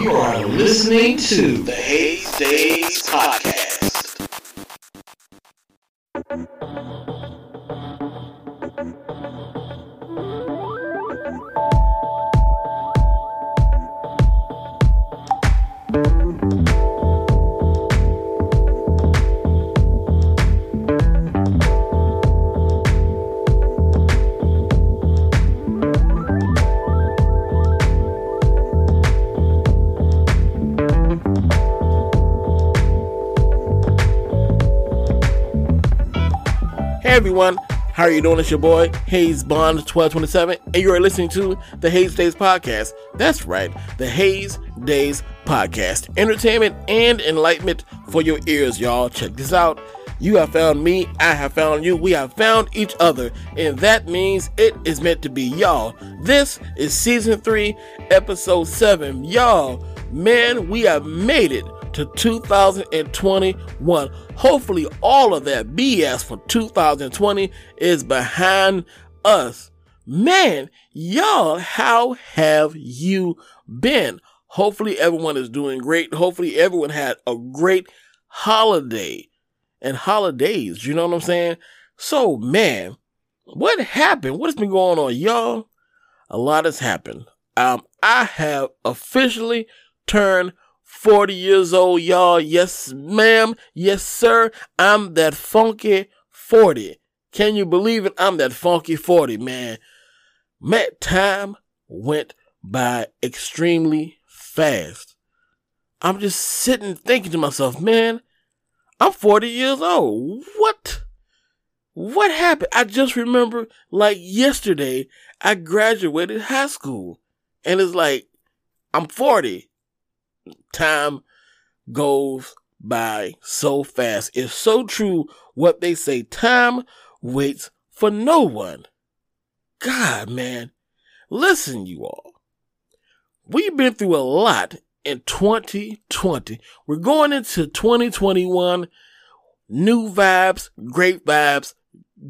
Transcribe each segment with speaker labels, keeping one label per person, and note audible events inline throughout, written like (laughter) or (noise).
Speaker 1: You are listening to the Haze Daze Podcast.
Speaker 2: Everyone, how are you doing? It's your boy Haze Bond 1227, and you are listening to the Haze Daze Podcast. That's right, the Haze Daze Podcast. Entertainment and enlightenment for your ears, y'all. Check this out. You have found me, I have found you, we have found each other, and that means it is meant to be y'all. This is season 3, episode 7. Y'all, man, we have made it to 2021. Hopefully, all of that BS for 2020 is behind us. Man, y'all, how have you been? Hopefully, everyone is doing great. Hopefully, everyone had a great holiday and holidays. You know what I'm saying? So, man, what happened? What has been going on, y'all? A lot has happened. Um, I have officially turned 40 years old, y'all. Yes, ma'am. Yes, sir. I'm that funky 40. Can you believe it? I'm that funky 40, man. Man, time went by extremely fast. I'm just sitting thinking to myself, man, I'm 40 years old. What? What happened? I just remember like yesterday, I graduated high school. And it's like, I'm 40 time goes by so fast. It's so true what they say time waits for no one. God, man. Listen, you all. We've been through a lot in 2020. We're going into 2021. New vibes, great vibes,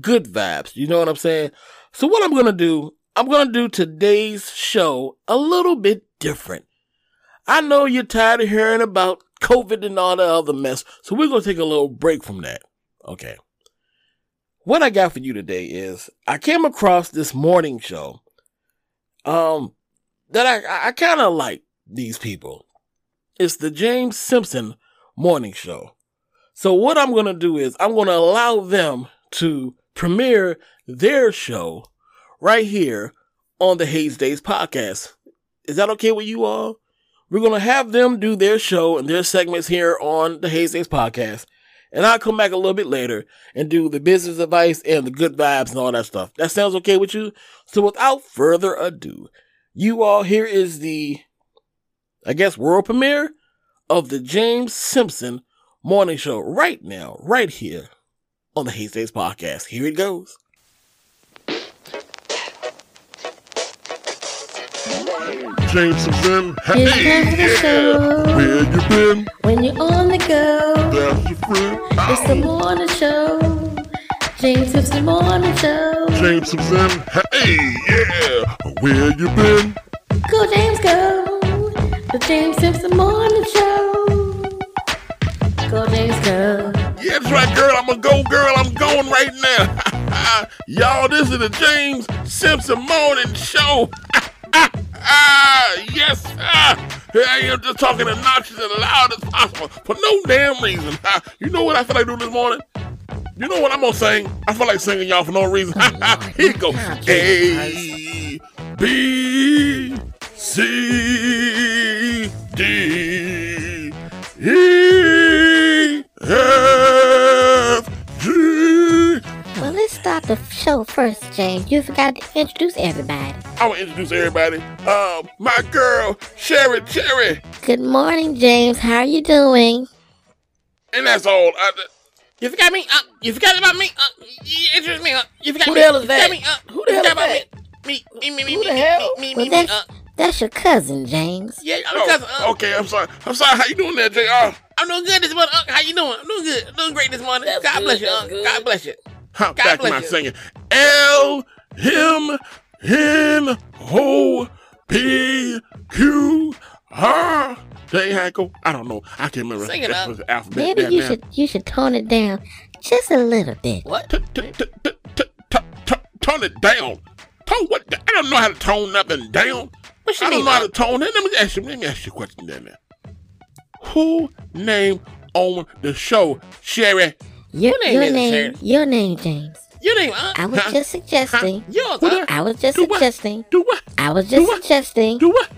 Speaker 2: good vibes. You know what I'm saying? So, what I'm going to do, I'm going to do today's show a little bit different. I know you're tired of hearing about COVID and all that other mess, so we're going to take a little break from that. Okay. What I got for you today is I came across this morning show um that I I kind of like these people. It's the James Simpson morning show. So what I'm going to do is I'm going to allow them to premiere their show right here on the Haze Daze podcast. Is that okay with you all? We're going to have them do their show and their segments here on the Daze podcast. And I'll come back a little bit later and do the business advice and the good vibes and all that stuff. That sounds okay with you? So without further ado, you all, here is the, I guess, world premiere of the James Simpson morning show right now, right here on the Daze podcast. Here it goes.
Speaker 3: James Simpson.
Speaker 4: It's
Speaker 3: Hey, yeah.
Speaker 4: show.
Speaker 3: Where you been?
Speaker 4: When you're on the go,
Speaker 3: That's your friend.
Speaker 4: it's the morning show. James Simpson morning show.
Speaker 3: James Simpson. Hey, yeah. Where you been?
Speaker 4: Go James go. The James Simpson morning show. Go James go.
Speaker 3: Yeah, that's right, girl. I'm a go girl. I'm going right now. (laughs) Y'all, this is the James Simpson Morning Show. (laughs) Ah, yes, sir. Here I am just talking obnoxious and loud as possible for no damn reason. Ah, you know what I feel like doing this morning? You know what I'm gonna sing? I feel like singing y'all for no reason. (laughs) Here you go. A B C
Speaker 4: start the show first, James. You forgot to introduce everybody.
Speaker 3: I to introduce everybody. Um, my girl Sherry Cherry,
Speaker 4: Good morning, James. How are you doing?
Speaker 3: and that's all. I,
Speaker 2: You forgot me? Uh, you forgot about me? Uh, you introduced me? Uh, you forgot Who me? the hell is that? Me? Uh, Who the hell is about Me, me, me, me, me. Who me, the hell? me, me,
Speaker 4: Well,
Speaker 2: me, me,
Speaker 4: that's
Speaker 2: uh,
Speaker 4: that's your cousin, James.
Speaker 2: yeah, I'm
Speaker 3: oh,
Speaker 2: cousin. Uh,
Speaker 3: okay, I'm sorry. I'm sorry. How you doing there, Jr.
Speaker 2: I'm doing good this morning. Uh, how you doing? I'm doing good. I'm doing great this morning.
Speaker 4: That's
Speaker 2: God
Speaker 4: good,
Speaker 2: bless you. Uh. God bless you.
Speaker 3: Huh,
Speaker 2: God
Speaker 3: back to
Speaker 2: bless
Speaker 3: my
Speaker 2: you.
Speaker 3: singing. L him N O P Q Huh? Jay Hackle? I don't know. I can't remember.
Speaker 2: Sing it
Speaker 3: That's
Speaker 2: up.
Speaker 3: the alphabet
Speaker 4: Maybe
Speaker 3: there
Speaker 4: you
Speaker 3: now.
Speaker 4: should you should tone it down just a little bit.
Speaker 2: What?
Speaker 3: Tone it down. Tone what? I don't know how to tone nothing down.
Speaker 2: What you
Speaker 3: I don't know how to tone it. Let me ask you. Let me ask you a question then. Who named on the show Sherry?
Speaker 4: Your,
Speaker 2: name
Speaker 4: your name, your name, James.
Speaker 2: Your name, Unc?
Speaker 4: I was
Speaker 3: Huh?
Speaker 4: just suggesting.
Speaker 2: Yours,
Speaker 3: What
Speaker 2: Unc?
Speaker 4: I was just
Speaker 3: Do what?
Speaker 4: suggesting.
Speaker 3: Do what?
Speaker 4: I was
Speaker 3: Do
Speaker 4: just
Speaker 3: what?
Speaker 4: suggesting.
Speaker 3: Do what?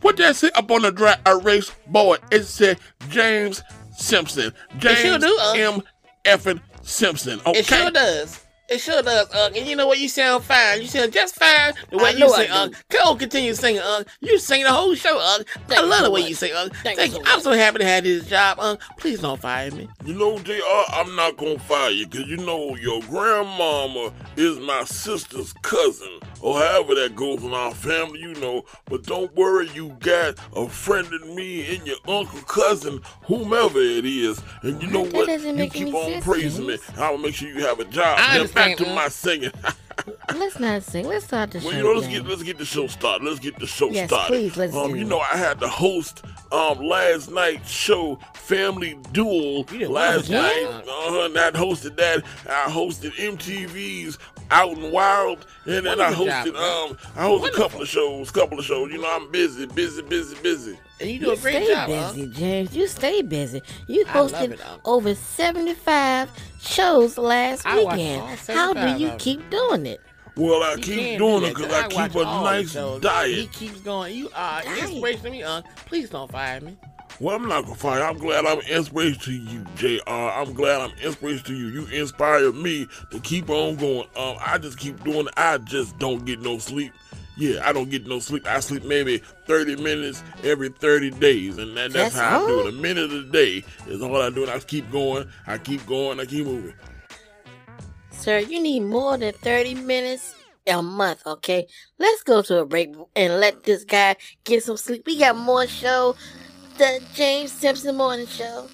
Speaker 3: What that say up on the dry erase board? It said James Simpson. James
Speaker 2: sure do, uh.
Speaker 3: M. Effin Simpson. Okay.
Speaker 2: It sure does. It sure does, Unc. And you know what? You sound fine. You sound just fine the way
Speaker 4: I
Speaker 2: you
Speaker 4: know I
Speaker 2: sing. Unc. Uh. Come on, continue singing, Unc. You sing the whole show, Unc. I
Speaker 4: Thank you
Speaker 2: love the
Speaker 4: so
Speaker 2: way
Speaker 4: much.
Speaker 2: you sing, Unc.
Speaker 4: Thank
Speaker 2: Thank,
Speaker 4: you
Speaker 2: you.
Speaker 4: so
Speaker 2: I'm so happy to have this job, Unc. Please don't fire me.
Speaker 3: You know, JR, I'm not gonna fire you because you know your grandmama is my sister's cousin, or however that goes in our family, you know. But don't worry, you got a friend in me and your uncle, cousin, whomever it is. And you know
Speaker 4: That
Speaker 3: what?
Speaker 4: doesn't
Speaker 3: You
Speaker 4: make
Speaker 3: keep
Speaker 4: any
Speaker 3: on
Speaker 4: sense,
Speaker 3: praising me. I'll make sure you have a job.
Speaker 2: I
Speaker 3: Now back to
Speaker 2: uh.
Speaker 3: my singing. (laughs)
Speaker 4: Let's not sing. Let's start the
Speaker 3: Well,
Speaker 4: show.
Speaker 3: you know, let's
Speaker 4: down.
Speaker 3: get let's get the show started. Let's get the show
Speaker 4: Yes,
Speaker 3: started.
Speaker 4: please, let's
Speaker 3: um,
Speaker 4: do
Speaker 3: you
Speaker 4: it.
Speaker 3: know, I had to host um last night's show, Family Duel, last night.
Speaker 2: yeah.
Speaker 3: Uh-huh, and I hosted that. I hosted MTV's Out and Wild, and then I
Speaker 2: Wonderful job,
Speaker 3: hosted
Speaker 2: man.
Speaker 3: um I hosted a couple of shows, couple of shows. You know, I'm busy, busy, busy, busy.
Speaker 2: And you do
Speaker 4: You
Speaker 2: a great
Speaker 4: stay
Speaker 2: job, Unc.
Speaker 4: busy, James. You stay busy. You hosted
Speaker 2: it,
Speaker 4: over 75 shows last
Speaker 2: I
Speaker 4: weekend.
Speaker 2: all
Speaker 4: How do you
Speaker 2: of 'em.
Speaker 4: keep doing it?
Speaker 3: Well, I
Speaker 2: You
Speaker 3: keep doing it because I
Speaker 2: watch
Speaker 3: keep a
Speaker 2: all
Speaker 3: nice
Speaker 2: shows. He keeps going. You are
Speaker 4: Diet.
Speaker 2: inspiration to me, Unc. Please don't fire me.
Speaker 3: Well, I'm not gonna fire. I'm glad I'm inspiration to you, Jr. I'm glad I'm inspiration to you. You inspire me to keep on going. Um, I just keep doing. it. I just don't get no sleep. Yeah, I don't get no sleep. I sleep maybe 30 minutes every 30 days, and that, that's,
Speaker 4: That's
Speaker 3: how I do it. A minute a day is all I do. And I keep going. I keep going. I keep moving.
Speaker 4: Sir, you need more than 30 minutes a month, okay? Let's go to a break and let this guy get some sleep. We got more show. The James Simpson Morning Show.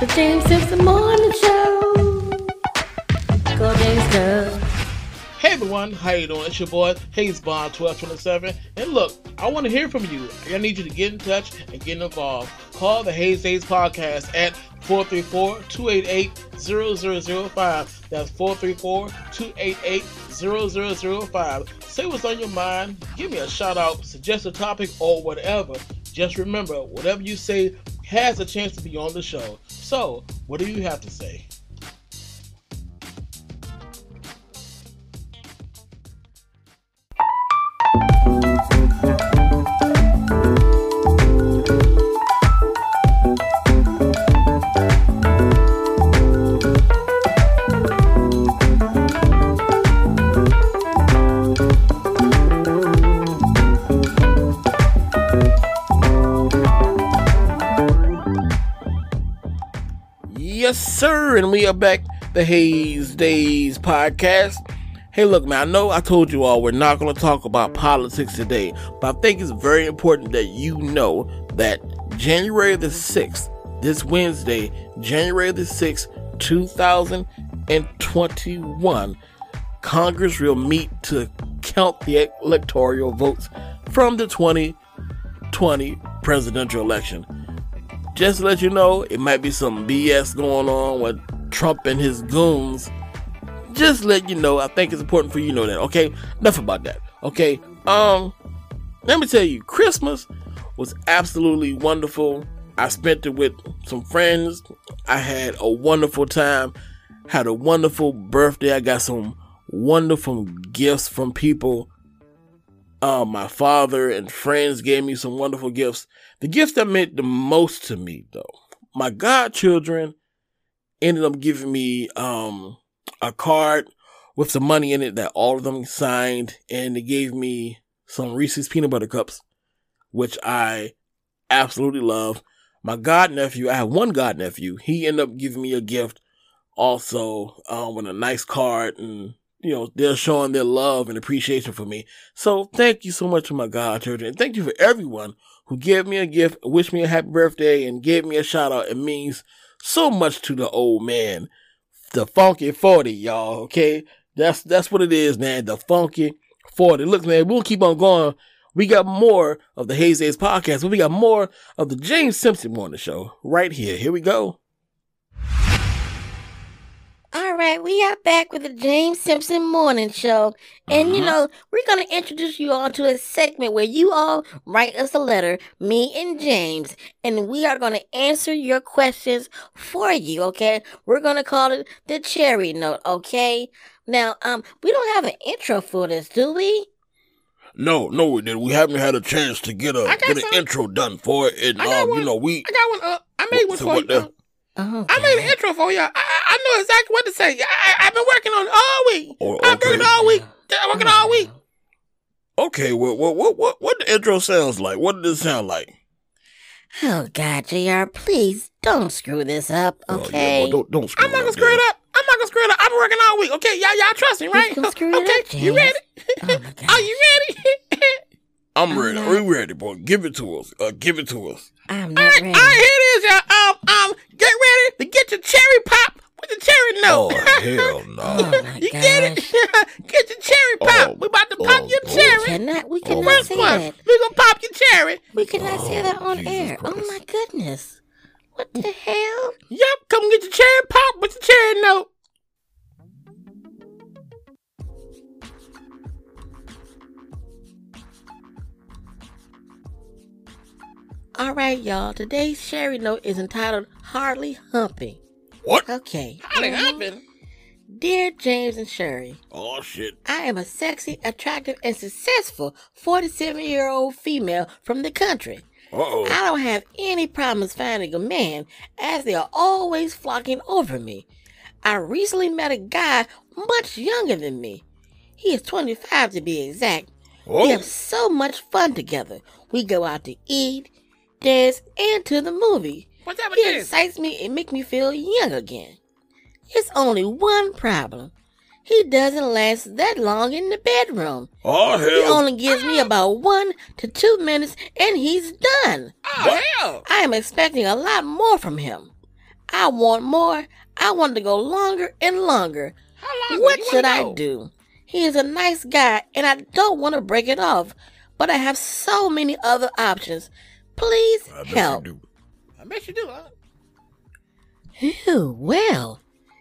Speaker 5: The James Simpson Morning Show. Go James, go.
Speaker 2: Hey everyone, how you doing? It's your boy Haze Bond 1227. And look, I want to hear from you. I need you to get in touch and get involved. Call the Haze Daze Podcast at 434-288-0005. That's 434-288-0005. Say what's on your mind, give me a shout out, suggest a topic or whatever. Just remember, whatever you say has a chance to be on the show. So, what do you have to say? Sir. And we are back, the Haze Daze podcast. Hey, look, man, I know I told you all we're not going to talk about politics today, but I think it's very important that you know that January the 6th, this Wednesday, January the 6th, 2021, Congress will meet to count the electoral votes from the 2020 presidential election just to let you know, it might be some BS going on with Trump and his goons. Just let you know, I think it's important for you to know that. Okay, enough about that. Okay, um, let me tell you, Christmas was absolutely wonderful. I spent it with some friends. I had a wonderful time. Had a wonderful birthday. I got some wonderful gifts from people. Uh, my father and friends gave me some wonderful gifts. The gifts that meant the most to me, though, my godchildren ended up giving me um, a card with some money in it that all of them signed, and they gave me some Reese's peanut butter cups, which I absolutely love. My god nephew, I have one god nephew. He ended up giving me a gift also um, with a nice card and you know, they're showing their love and appreciation for me. So thank you so much to my godchildren. And thank you for everyone who gave me a gift, wished me a happy birthday, and gave me a shout out. It means so much to the old man. The funky 40, y'all, okay? That's that's what it is, man. The funky 40. Look, man, we'll keep on going
Speaker 6: We got more of the Haze Daze podcast, we got more of the James Simpson Morning Show right here. Here we go.
Speaker 4: All right, we are back with the James Simpson Morning Show. And you know, we're going to introduce you all to a segment where you all write us a letter, me and James, and we are going to answer your questions for you, okay? We're going to call it the cherry note, okay? Now, um, we don't have an intro for this, do we?
Speaker 2: No, no, we didn't. We haven't had a chance to get a
Speaker 7: got
Speaker 2: get an intro done for it, and
Speaker 7: I got
Speaker 2: um,
Speaker 7: one.
Speaker 2: you know, we
Speaker 7: I got one. Uh, I made one for
Speaker 2: what
Speaker 7: you.
Speaker 2: the-
Speaker 7: uh,
Speaker 4: Oh,
Speaker 7: I made an intro for you. I, I, I know exactly what to say. I, I, I've been working on it all week.
Speaker 2: Oh,
Speaker 7: I've been
Speaker 2: okay.
Speaker 7: working all week. I'm working all week.
Speaker 2: okay. What what what what what the intro sounds like? What did it sound like?
Speaker 4: Oh, God, JR, please don't screw this up,
Speaker 2: Oh, yeah,
Speaker 4: okay?
Speaker 2: well, don't don't screw
Speaker 7: I'm not gonna
Speaker 2: up,
Speaker 7: screw it up. I'm not gonna screw it up. I've been working all week. Okay, y'all, y'all trust me, right?
Speaker 4: gonna screw it
Speaker 7: okay,
Speaker 4: up,
Speaker 7: you ready?
Speaker 4: Oh, my (laughs)
Speaker 7: Are you ready? (laughs)
Speaker 2: I'm
Speaker 4: I'm
Speaker 2: ready.
Speaker 4: not-
Speaker 2: We ready, boy. Give it to us. Uh, give it to us.
Speaker 4: I'm not
Speaker 7: right,
Speaker 4: ready.
Speaker 7: all right, here it is, y'all. Um, um, get ready to get your cherry pop with the cherry note.
Speaker 2: Oh
Speaker 7: note.
Speaker 2: hell (laughs) no!
Speaker 4: Oh, my
Speaker 7: you get it? (laughs) get your cherry oh, pop.
Speaker 2: Oh,
Speaker 7: we about to oh, pop
Speaker 2: oh,
Speaker 7: your
Speaker 2: boy.
Speaker 7: cherry.
Speaker 4: Cannot, we
Speaker 2: Oh,
Speaker 4: cannot
Speaker 7: First
Speaker 4: say
Speaker 7: one,
Speaker 4: that.
Speaker 7: we gonna pop your cherry.
Speaker 4: We cannot say that on
Speaker 2: Jesus
Speaker 4: air. Oh, my goodness. What the hell?
Speaker 7: Yep, come get your cherry pop with the cherry note.
Speaker 4: All right, y'all. Today's Sherry note is entitled Hardly Humping.
Speaker 2: What?
Speaker 4: Okay.
Speaker 7: How they
Speaker 4: Mhm.
Speaker 7: happen?
Speaker 4: Dear James and Sherry,
Speaker 2: Oh shit!
Speaker 4: I am a sexy, attractive, and successful 47 year old female from the country.
Speaker 2: Uh oh.
Speaker 4: I don't have any problems finding a man as they are always flocking over me. I recently met a guy much younger than me. He is 25 to be exact. We
Speaker 2: Oh,
Speaker 4: have so much fun together. We go out to eat, dance, and to the movie.
Speaker 7: What's up with
Speaker 4: He
Speaker 7: this?
Speaker 4: excites me and makes me feel young again. It's only one problem. He doesn't last that long in the bedroom.
Speaker 2: oh
Speaker 4: He only gives me ah. about one to two minutes and he's done.
Speaker 7: Oh hell!
Speaker 4: I am expecting a lot more from him. I want more. I want to go longer and longer.
Speaker 7: How long?
Speaker 4: What should I do? He is a nice guy and I don't want to break it off, but I have so many other options. Please
Speaker 2: I bet you
Speaker 4: help.
Speaker 2: Do.
Speaker 7: I bet you do. Huh?
Speaker 4: Ew, well,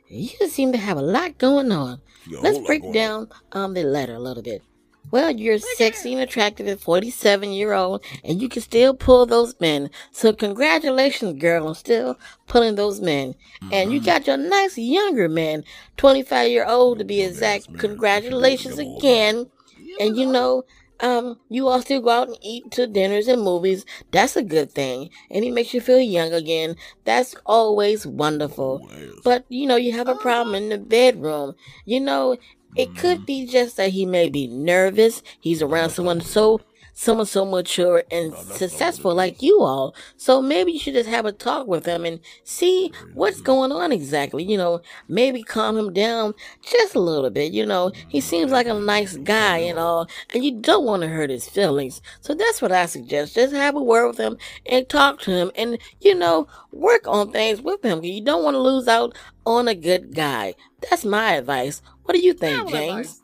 Speaker 4: you seem to have a lot going on.
Speaker 2: You got a
Speaker 4: Let's break
Speaker 2: going
Speaker 4: down um the letter a little bit. Well, you're sexy and attractive at 47 year old, and you can still pull those men. So congratulations, girl, on still pulling those men. And
Speaker 2: Mm-hmm.
Speaker 4: you got your nice younger man, 25 year old to be exact. Congratulations
Speaker 2: Come on,
Speaker 4: again. And you know, um, you all still go out and eat to dinners and movies. That's a good thing. And he makes you feel young again. That's always wonderful.
Speaker 2: Yes.
Speaker 4: But you know, you have a problem in the bedroom. You know, it could be just that he may be nervous. He's around someone so someone so mature and successful like you all. So maybe you should just have a talk with him and see what's going on exactly. You know, maybe calm him down just a little bit. You know, he seems like a nice guy and all, and you don't want to hurt his feelings. So that's what I suggest. Just have a word with him and talk to him and, you know, work on things with him. You don't want to lose out on a good guy. That's my advice. What do you think,
Speaker 7: Good
Speaker 4: James?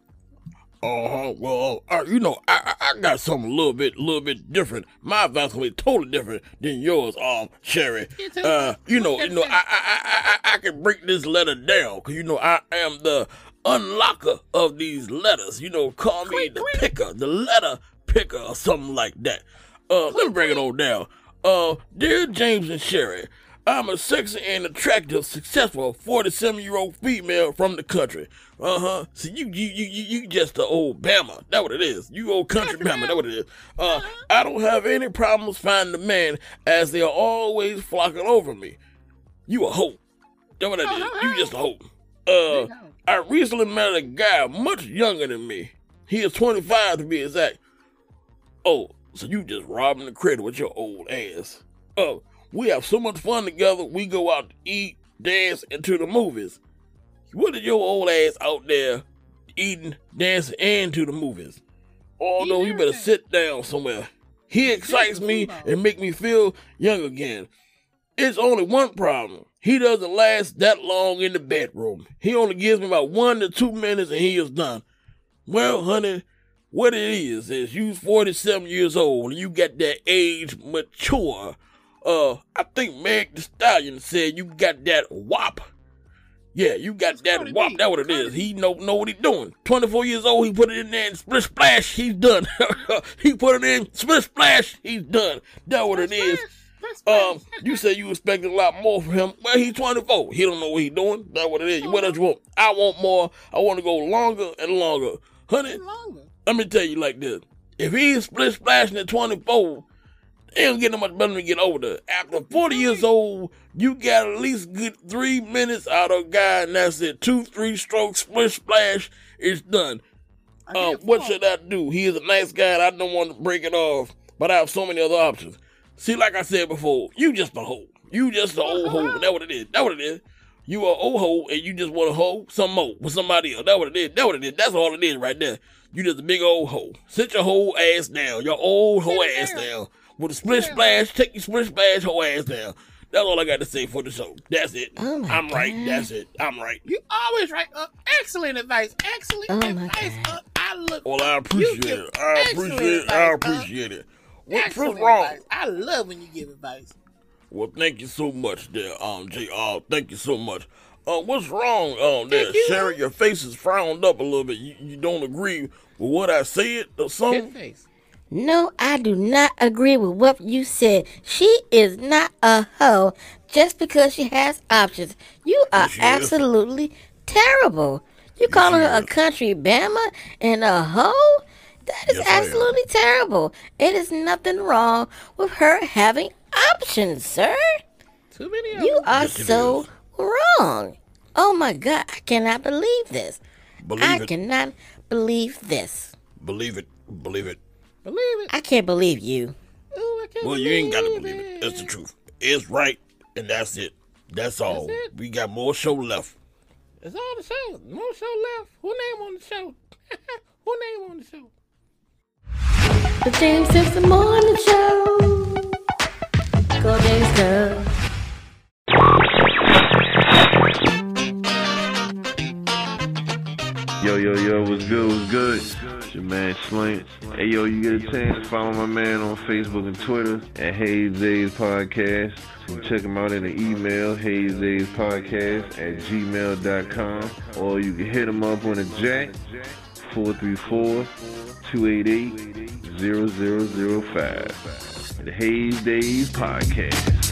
Speaker 7: Advice.
Speaker 2: Uh huh. Well, uh, you know, I, I got something a little bit, little bit different. My advice gonna be totally different than yours, um, Sherry. (laughs) Uh, you know, you know, I I I I, I can break this letter down because you know I am the unlocker of these letters. You know, call me the picker, the letter picker, or something like that. Uh, let me break it all down. Uh, dear James and Sherry. I'm a sexy and attractive, successful 47 year old female from the country. Uh huh. So you, you, you, you, you just a old Bama. That what it is. You old country Bama. That what it is. Uh, I don't have any problems finding a man as they are always flocking over me. You a hoe. That what it is. You just a hoe. Uh, I recently met a guy much younger than me. He is 25 to be exact. Oh, so you just robbing the credit with your old ass. Oh, we have so much fun together. We go out to eat, dance, and to the movies. What is your old ass out there eating, dancing, and to the movies? Oh no, you better sit down somewhere. He excites me and make me feel young again. It's only one problem. He doesn't last that long in the bedroom. He only gives me about one to two minutes and he is done. Well, honey, what it is is you 47 years old and you got that age mature. Uh, I think Meg the Stallion said you got that wop. Yeah, you got that
Speaker 7: Cardi
Speaker 2: wop. That what it is. He know know what he doing. 24 years old. He put it in there and split splash. He's done. (laughs) he put it in split splash. He's done. That what it is. Um, you said you expected a lot more from him. Well, he's 24. He don't know what he's doing. That's what it is. What else you want? I want more. I want to go longer and longer. Honey,
Speaker 7: Longer.
Speaker 2: let me tell you like this. If he's split splashing at 24, it don't get no much better to get older. After 40 years old, you got at least good three minutes out of a guy, and that's it. Two, three strokes, split splash, it's done. Uh, what should I do? He is a nice guy, and I don't want to break it off, but I have so many other options. See, like I said before, you just a hoe. You just a old hoe. That what it is. That what it is. You a old hoe, and you just want to hoe some more with somebody else. That what it is. That what it is. That's all it is right there. You just a big old hoe. Sit your whole ass down. Your old hoe ass
Speaker 7: down.
Speaker 2: Down. With a split splash, take your split splash hoe ass down. That's all I got to say for the show. That's it.
Speaker 4: Oh
Speaker 2: I'm right. That's it. I'm right.
Speaker 7: You always right. Uh, excellent advice. Excellent
Speaker 4: Oh,
Speaker 7: advice. Uh, I look.
Speaker 2: Well, I appreciate it. I appreciate it. I
Speaker 7: advice, uh,
Speaker 2: appreciate it. What's wrong?
Speaker 7: advice. I love when you give advice.
Speaker 2: Well, thank you so much there, um, JR. Thank you so much. Uh, what's wrong, um, there,
Speaker 7: you.
Speaker 2: Sherry? Your face is frowned up a little bit. You, you don't agree with what I said or
Speaker 7: His
Speaker 2: something?
Speaker 7: face.
Speaker 4: No, I do not agree with what you said. She is not a hoe just because she has options. You are
Speaker 2: she is.
Speaker 4: absolutely terrible. You calling
Speaker 2: she
Speaker 4: her a country bama and a hoe? That is
Speaker 2: Yes,
Speaker 4: absolutely terrible. It is nothing wrong with her having options, sir.
Speaker 7: Too many of
Speaker 4: You are
Speaker 2: Yes,
Speaker 4: so wrong. Oh my God, I cannot believe this.
Speaker 2: Believe
Speaker 4: I
Speaker 2: it.
Speaker 4: cannot believe this.
Speaker 2: Believe it. Believe it.
Speaker 7: Believe it.
Speaker 4: I can't believe you.
Speaker 7: Ooh, I can't
Speaker 2: Well, you ain't got to
Speaker 7: believe
Speaker 2: believe it. That's the truth. It's right, and that's it. That's all.
Speaker 7: it.
Speaker 2: We got more show left.
Speaker 7: It's all the show. More show left. Who name on the show? (laughs) Who name on the show?
Speaker 5: The James Simpson Morning Show. Go James Go.
Speaker 8: Yo, yo, yo, what's good, what's good? It's your man Slink. Hey, yo, you get a chance, to follow my man on Facebook and Twitter at Haze Daze Podcast. And check him out in the email, Haze Podcast at gmail.com. Or you can hit him up on the jack, 434-288-0005. The Haze Daze Podcast.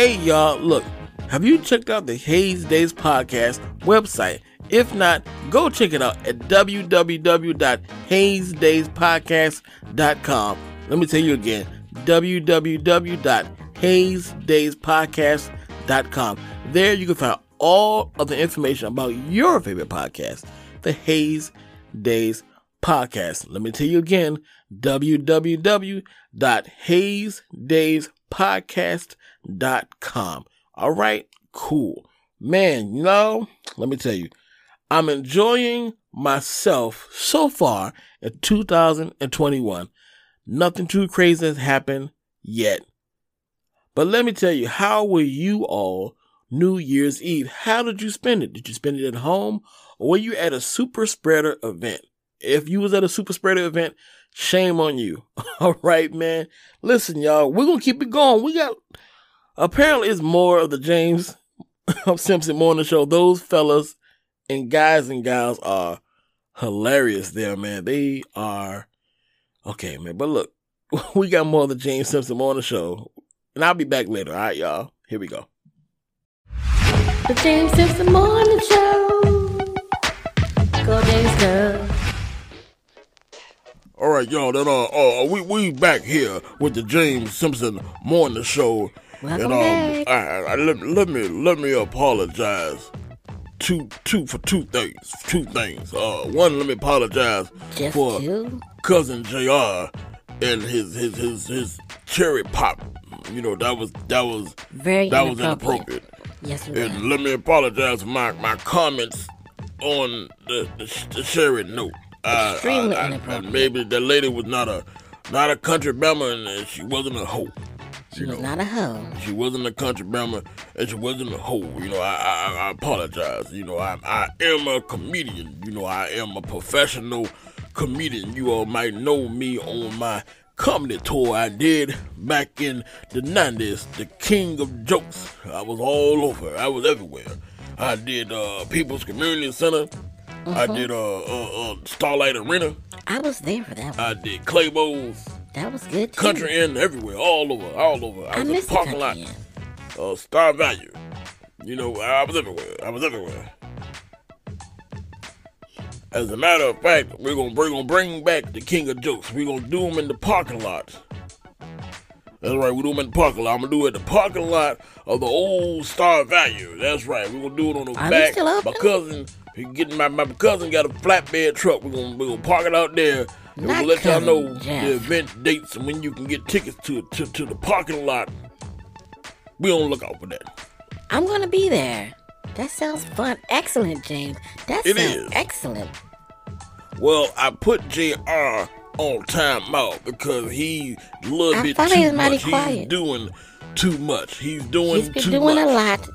Speaker 2: Hey y'all, look, have you checked out the Haze Daze Podcast website? If not, go check it out at www.hazedazepodcast.com. Let me tell you again, www.hazedazepodcast.com. There you can find all of the information about your favorite podcast, the Haze Daze Podcast. Let me tell you again, www.hazedazepodcast.com. All right, cool. Man, you know, let me tell you, I'm enjoying myself so far in 2021. Nothing too crazy has happened yet. But let me tell you, how were you all New Year's Eve? How did you spend it? Did you spend it at home or were you at a super spreader event? If you was at a super spreader event, shame on you. (laughs) All right, man. Listen, y'all, we're gonna keep it going. We got apparently it's more of the James (laughs) Simpson Morning Show. Those fellas and guys and gals are hilarious there, man. They are okay, man. But look, (laughs) we got more of the James Simpson Morning Show. And I'll be back later. All right, y'all. Here we go.
Speaker 5: The James Simpson Morning Show.
Speaker 9: Days Girl.
Speaker 2: All right, y'all. Then uh, uh, we we back here with the James Simpson Morning Show.
Speaker 9: Welcome
Speaker 2: and um,
Speaker 9: back.
Speaker 2: I, I, let, let me let me apologize. Two two for two things. Two things. Uh, one, let me apologize
Speaker 4: Just
Speaker 2: for
Speaker 4: two?
Speaker 2: cousin Jr. and his his his his cherry pop. You know that was that was
Speaker 4: Very
Speaker 2: that was
Speaker 4: inappropriate.
Speaker 2: inappropriate.
Speaker 4: Yes, it
Speaker 2: And let me apologize for my, my comments on the, the, the Sherry note.
Speaker 4: Extremely
Speaker 2: I- I-
Speaker 4: inappropriate.
Speaker 2: maybe the lady was not a not a country bama and she wasn't a hoe.
Speaker 4: She was not a hoe.
Speaker 2: She wasn't a country bama and she wasn't a hoe. You know, I, I, I apologize. You know, I, I am a comedian. You know, I am a professional comedian. You all might know me on my comedy tour I did back in the 90s, the king of jokes. I was all over. I was everywhere. I did uh, People's Community Center. I
Speaker 4: Mhm.
Speaker 2: did uh, uh, uh, Starlight Arena.
Speaker 4: I was there for that one.
Speaker 2: I did Claybo's.
Speaker 4: That was good too.
Speaker 2: Country Inn, everywhere, all over, all over. I
Speaker 4: I
Speaker 2: was in the
Speaker 4: missed the
Speaker 2: parking lot. Uh, Star Value. You know, I was everywhere. I was everywhere. As a matter of fact, we're gonna we're gonna bring back the king of jokes. We're gonna do them in the parking lot. That's right, we do them in the parking lot. I'm gonna do it in the parking lot of the old Star Value. That's right, we're gonna do it on the
Speaker 4: Are
Speaker 2: back. My cousin, he getting my my cousin got a flatbed truck. We're gonna we're gonna park it out there. And we're
Speaker 4: Not
Speaker 2: gonna let y'all know
Speaker 4: Jeff.
Speaker 2: the event dates and when you can get tickets to to, to the parking lot. We on the lookout for that.
Speaker 4: I'm gonna be there. That sounds fun. Excellent, James. That
Speaker 2: It
Speaker 4: sounds
Speaker 2: is.
Speaker 4: excellent.
Speaker 2: Well, I put JR on timeout because he a little
Speaker 4: I
Speaker 2: bit
Speaker 4: thought
Speaker 2: too
Speaker 4: he was mighty
Speaker 2: much. He's doing too much. He's doing
Speaker 4: He's been
Speaker 2: too
Speaker 4: doing
Speaker 2: much.
Speaker 4: a lot.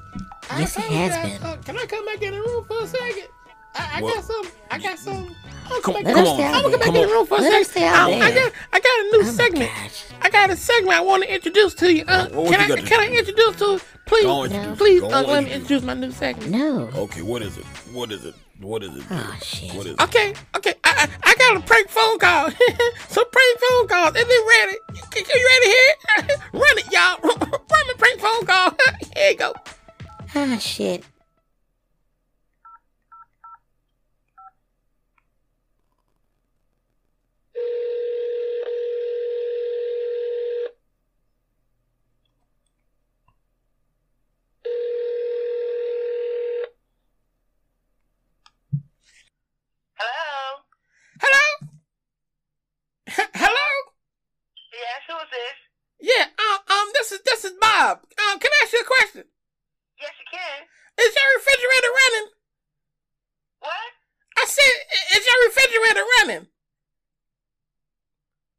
Speaker 7: I
Speaker 4: Yes, he has been.
Speaker 7: Uh, can I come back in the room for a second? I, I got some. I got some. I'm
Speaker 2: Come,
Speaker 7: back-
Speaker 2: come
Speaker 4: Let
Speaker 2: on,
Speaker 4: us stay out
Speaker 7: I'm gonna
Speaker 4: there.
Speaker 7: come back in the
Speaker 2: on.
Speaker 7: room for a
Speaker 4: Let us
Speaker 7: second.
Speaker 4: stay out
Speaker 7: I, I got, I got a new
Speaker 4: Oh
Speaker 7: segment.
Speaker 4: gosh.
Speaker 7: I got a segment I want to introduce to you. Uh,
Speaker 2: What
Speaker 7: can
Speaker 2: you
Speaker 7: I can I introduce to please
Speaker 2: Go introduce.
Speaker 7: please
Speaker 2: Go
Speaker 7: uh,
Speaker 2: on,
Speaker 7: let me
Speaker 2: introduce.
Speaker 7: introduce my new segment.
Speaker 4: No.
Speaker 2: Okay, what is it? What is it? What is it?
Speaker 4: Oh shit.
Speaker 2: What is it?
Speaker 7: Okay, okay. I, I I got a prank phone call. (laughs) Some prank phone calls. Is it ready? You you ready here? (laughs) Run it, y'all. (laughs) Run the prank phone call. here you go.
Speaker 4: Ah shit.
Speaker 10: Hello?
Speaker 7: Hello? Hello?
Speaker 10: Yes, who is this?
Speaker 7: Yeah, um, um, this is this is Bob. Um, can I ask you a question?
Speaker 10: Yes, you can.
Speaker 7: Is your refrigerator running?
Speaker 10: What?
Speaker 7: I said, i- is your refrigerator running?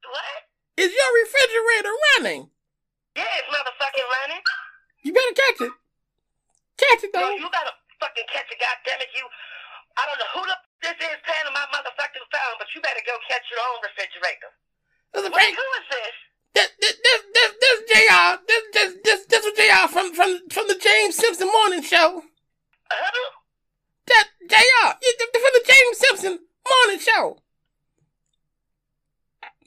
Speaker 10: What?
Speaker 7: Is your refrigerator running?
Speaker 10: Yeah, it's motherfucking running.
Speaker 7: You better catch it. Catch it
Speaker 10: No,
Speaker 7: though.
Speaker 10: you gotta fucking catch it, goddammit. You, I don't know who the f- this is paying on my motherfucking phone, but you better go catch your own refrigerator.
Speaker 7: This is
Speaker 10: Wait,
Speaker 7: prank.
Speaker 10: who is this?
Speaker 7: This this this this, this Jr. This this this this was Jr. from from from the James Simpson Morning Show.
Speaker 10: Who?
Speaker 7: That Jr. you- From the James Simpson Morning Show.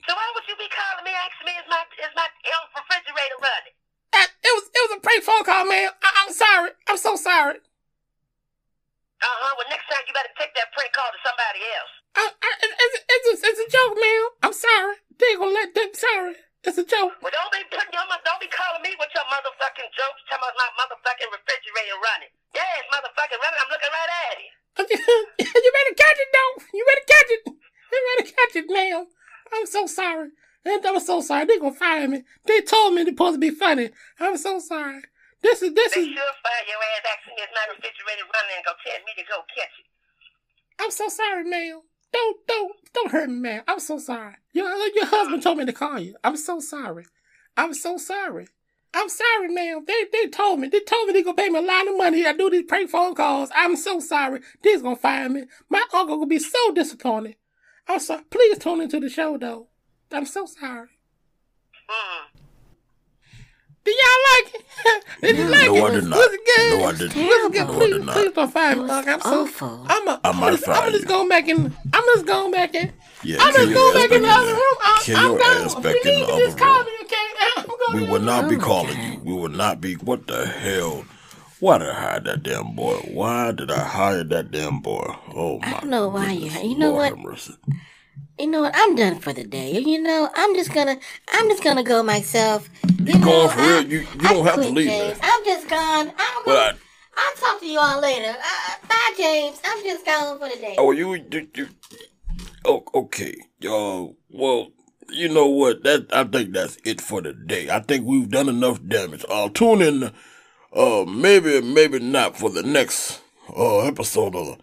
Speaker 10: So why would you be calling me asking me is my is my refrigerator running?
Speaker 7: That it was it was a prank phone call, man. I, I'm sorry. I'm so sorry.
Speaker 10: Uh huh. Well, next time you better take that prank call to somebody else.
Speaker 7: I, I, it's, it's, a, it's a joke, man. I'm sorry. They gonna let them. Sorry. It's a joke.
Speaker 10: Well, don't be putting your don't be calling me with your motherfucking jokes. Talking about my motherfucking refrigerator running. Yeah, it's motherfucking running. I'm looking right at it. (laughs)
Speaker 7: you better catch it, though. You better catch it. You better catch it, ma'am. I'm so sorry. And I'm so sorry. They gonna fire me. They told me they're supposed to be funny. I'm so sorry. This is this
Speaker 10: They
Speaker 7: is.
Speaker 10: sure fire your ass Actually, me is my refrigerator running and go tell me to go catch it.
Speaker 7: I'm so sorry, ma'am. Don't don't don't hurt me, ma'am. I'm so sorry. Your your husband told me to call you. I'm so sorry. I'm so sorry. I'm sorry, ma'am. They they told me. They told me they gonna pay me a lot of money. I do these prank phone calls. I'm so sorry. They's gonna fire me. My uncle gonna be so disappointed. I'm sorry. Please tune into the show though. I'm so sorry.
Speaker 10: Hmm.
Speaker 7: Did y'all like it? (laughs) did you like
Speaker 2: No,
Speaker 7: it?
Speaker 2: I did not.
Speaker 7: Was it good?
Speaker 2: No, I didn't.
Speaker 7: Was it good?
Speaker 4: No,
Speaker 2: I did not.
Speaker 7: please don't fire me,
Speaker 4: It was
Speaker 7: Uncle. I'm so.
Speaker 4: awful.
Speaker 7: I'm a.
Speaker 2: I
Speaker 7: I'm,
Speaker 2: might
Speaker 7: just, I'm just going back in. I'm just going back in.
Speaker 2: Yeah,
Speaker 7: I'm just going back in the other room. I,
Speaker 2: Kill
Speaker 7: I'm
Speaker 2: your
Speaker 7: gone.
Speaker 2: ass back
Speaker 7: you
Speaker 2: in
Speaker 7: need
Speaker 2: the
Speaker 7: to
Speaker 2: other
Speaker 7: just call me, okay? (laughs) I'm going
Speaker 2: We will not be
Speaker 4: Oh
Speaker 2: calling
Speaker 4: God.
Speaker 2: you. We will not be. What the hell? Why did I hire that damn boy? Why did I hire that damn boy? Oh my!
Speaker 4: I don't know why you. You know what?
Speaker 2: mercy.
Speaker 4: You know what? I'm done for the day. You know, I'm just gonna, I'm just gonna go myself.
Speaker 2: You going for real? You you don't have to leave
Speaker 4: James.
Speaker 2: me.
Speaker 4: I'm just gone. I'm gonna,
Speaker 2: I,
Speaker 4: I'll talk to you all later. Uh, bye, James. I'm just gone for the day.
Speaker 2: oh you you, you oh okay. Uh, well, you know what? That I think that's it for the day. I think we've done enough damage. I'll tune in. Uh, maybe maybe not for the next uh episode of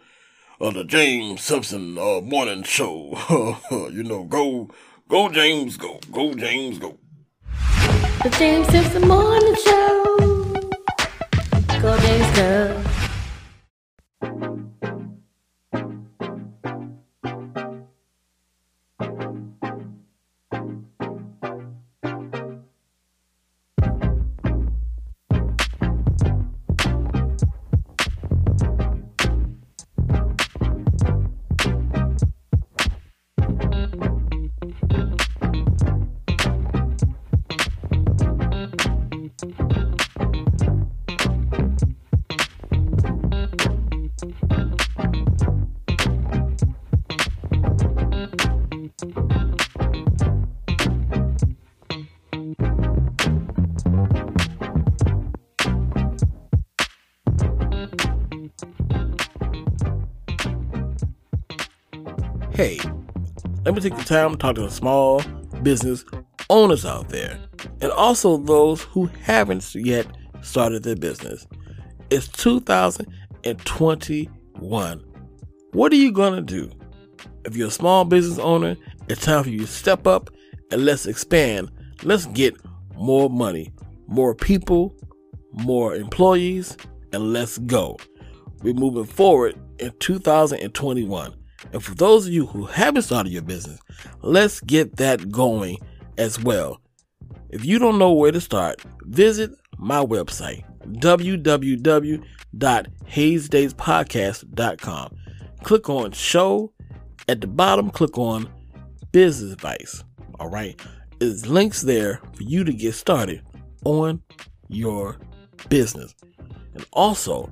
Speaker 2: of the James Simpson uh morning show. (laughs) you know, go go James, go go James, go.
Speaker 5: The James Simpson Morning Show.
Speaker 2: Let me take the time to talk to the small business owners out there and also those who haven't yet started their business. It's 2021. What are you going to do? If you're a small business owner, it's time for you to step up and let's expand. Let's get more money, more people, more employees, and let's go. We're moving forward in 2021. And for those of you who haven't started your business, let's get that going as well. If you don't know where to start, visit my website, www.hazedazepodcast.com. Click on show. At the bottom, click on business advice. All right. There's links there for you to get started on your business. And also,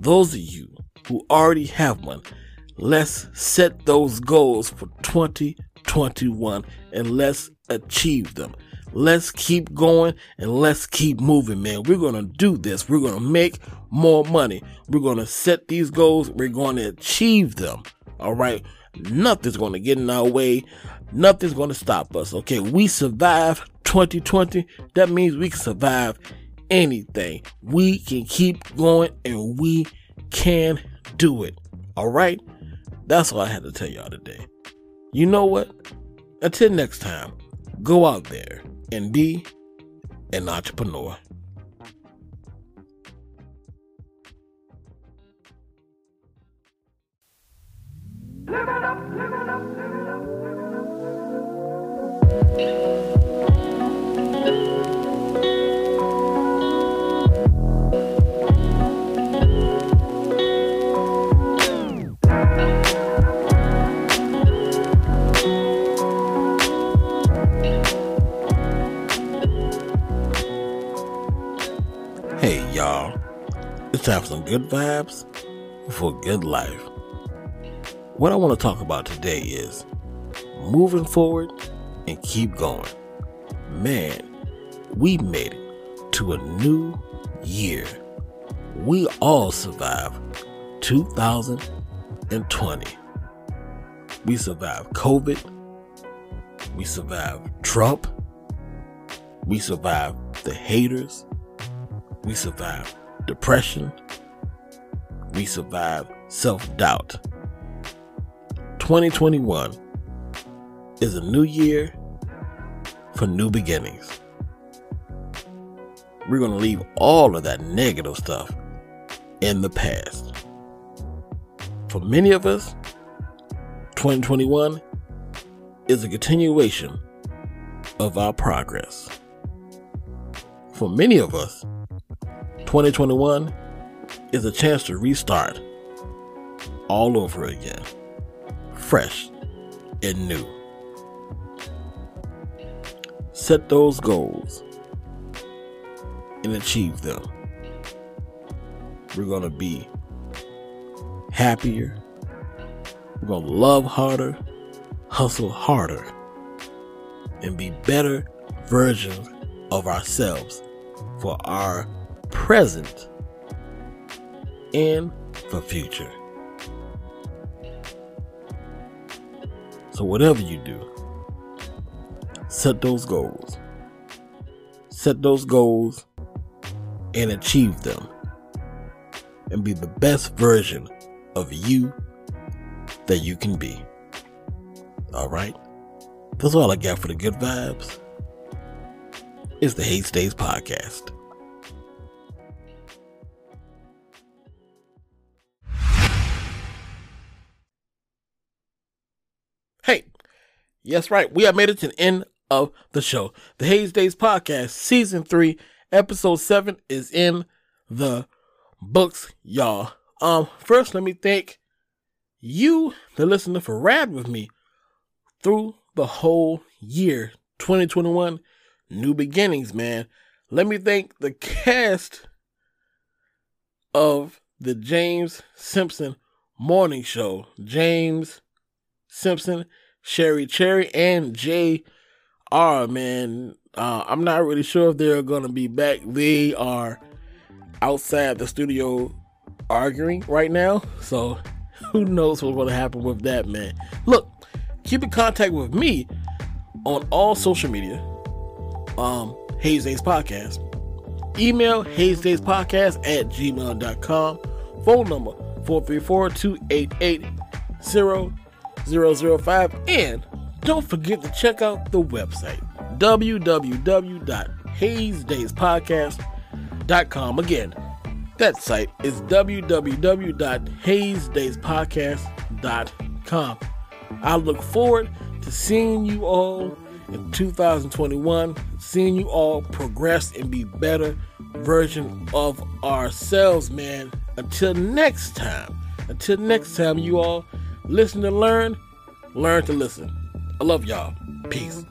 Speaker 2: those of you who already have one, let's set those goals for 2021 and let's achieve them. Let's keep going and let's keep moving, man. We're going to do this. We're going to make more money. We're going to set these goals. We're going to achieve them. All right. Nothing's going to get in our way. Nothing's going to stop us. Okay. We survived 2020. That means we can survive anything. We can keep going and we can do it. All right. That's all I had to tell y'all today. You know what? Until next time, go out there and be an entrepreneur. Hey, It's time for some good vibes for good life. What I want to talk about today is moving forward and keep going. Man, we made it to a new year. We all survived 2020. We survived COVID. We survived Trump. We survived the haters. We survived depression. We survived self doubt. 2021 is a new year for new beginnings. We're going to leave all of that negative stuff in the past. For many of us, 2021 is a continuation of our progress. For many of us, 2021 is a chance to restart all over again, fresh and new. Set those goals and achieve them. We're going to be happier. We're going to love harder, hustle harder, and be better versions of ourselves for our present and for future. So, whatever you do, set those goals. Set those goals and achieve them. And be the best version of you that you can be. All right? That's all I got for the good vibes. It's the Haze Daze podcast. Yes, right. We have made it to the end of the show. The Haze Daze podcast, season three, episode seven is in the books, y'all. Um, first, let me thank you, the listener, for riding with me through the whole year 2021. New beginnings, man. Let me thank the cast of the James Simpson Morning Show. James Simpson, Sherry Cherry, and Jay R. Man, uh, I'm not really sure if they're gonna be back. They are outside the studio arguing right now, so who knows what's gonna happen with that, man. Look, keep in contact with me on all social media. Um, Haze Daze Podcast. Email Haze Daze Podcast at gmail.com. Phone number 434 288 0005. And don't forget to check out the website www.hazedazepodcast.com. Again, that site is www.hazedazepodcast.com. I look forward to seeing you all in 2021, seeing you all progress and be better version of ourselves, man. Until next time, until next time, you all listen to learn, learn to listen. I love y'all. Peace.